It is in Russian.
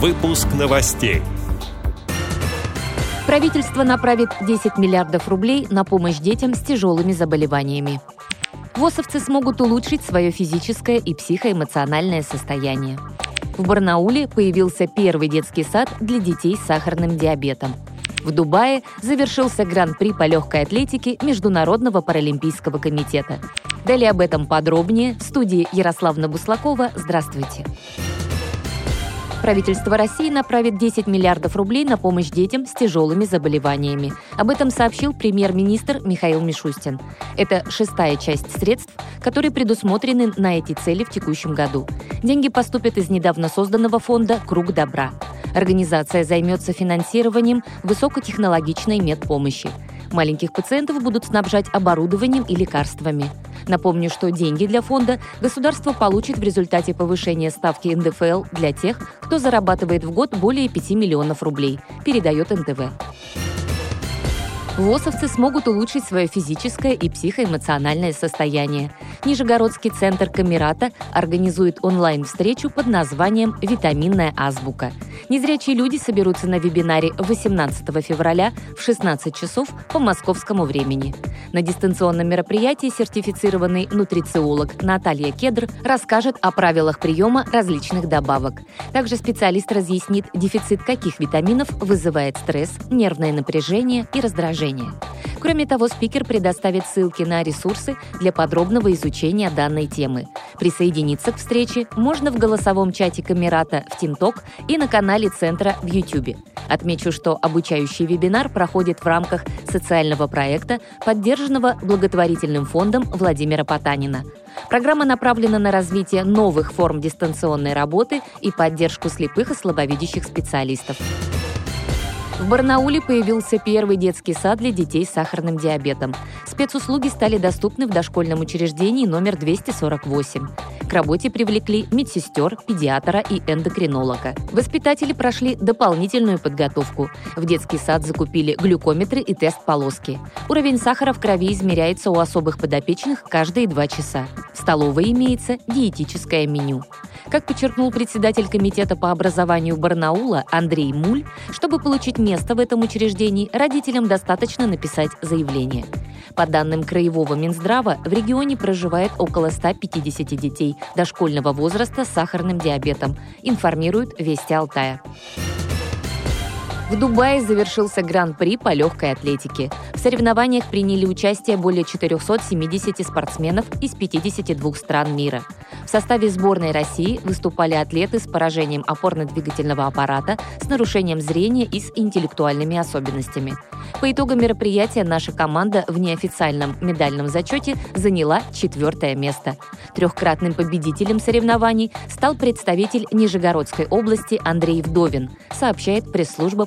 Выпуск новостей. Правительство направит 10 миллиардов рублей на помощь детям с тяжелыми заболеваниями. ВОСовцы смогут улучшить свое физическое и психоэмоциональное состояние. В Барнауле появился первый детский сад для детей с сахарным диабетом. В Дубае завершился гран-при по легкой атлетике Международного паралимпийского комитета. Далее об этом подробнее в студии Ярославна Буслакова. Здравствуйте. Правительство России направит 10 миллиардов рублей на помощь детям с тяжелыми заболеваниями. Об этом сообщил премьер-министр Михаил Мишустин. Это шестая часть средств, которые предусмотрены на эти цели в текущем году. Деньги поступят из недавно созданного фонда «Круг добра». Организация займется финансированием высокотехнологичной медпомощи. Маленьких пациентов будут снабжать оборудованием и лекарствами. Напомню, что деньги для фонда государство получит в результате повышения ставки НДФЛ для тех, кто зарабатывает в год более 5 миллионов рублей, передает НТВ. ВОСовцы смогут улучшить свое физическое и психоэмоциональное состояние. Нижегородский центр Камерата организует онлайн-встречу под названием «Витаминная азбука». Незрячие люди соберутся на вебинаре 18 февраля в 16 часов по московскому времени. На дистанционном мероприятии сертифицированный нутрициолог Наталья Кедр расскажет о правилах приема различных добавок. Также специалист разъяснит, дефицит каких витаминов вызывает стресс, нервное напряжение и раздражение. Кроме того, спикер предоставит ссылки на ресурсы для подробного изучения данной темы. Присоединиться к встрече можно в голосовом чате Камерата в ТимТок и на канале Центра в YouTube. Отмечу, что обучающий вебинар проходит в рамках социального проекта, поддержанного благотворительным фондом Владимира Потанина. Программа направлена на развитие новых форм дистанционной работы и поддержку слепых и слабовидящих специалистов. В Барнауле появился первый детский сад для детей с сахарным диабетом. Спецуслуги стали доступны в дошкольном учреждении номер 248. К работе привлекли медсестер, педиатра и эндокринолога. Воспитатели прошли дополнительную подготовку. В детский сад закупили глюкометры и тест-полоски. Уровень сахара в крови измеряется у особых подопечных каждые два часа. В столовой имеется диетическое меню. Как подчеркнул председатель комитета по образованию Барнаула Андрей Муль, чтобы получить место в этом учреждении, родителям достаточно написать заявление. По данным Краевого Минздрава, в регионе проживает около 150 детей дошкольного возраста с сахарным диабетом, информирует Вести Алтая. В Дубае завершился гран-при по легкой атлетике. В соревнованиях приняли участие более 470 спортсменов из 52 стран мира. В составе сборной России выступали атлеты с поражением опорно-двигательного аппарата, с нарушением зрения и с интеллектуальными особенностями. По итогам мероприятия наша команда в неофициальном медальном зачете заняла четвертое место. Трехкратным победителем соревнований стал представитель Нижегородской области Андрей Вдовин, сообщает пресс-служба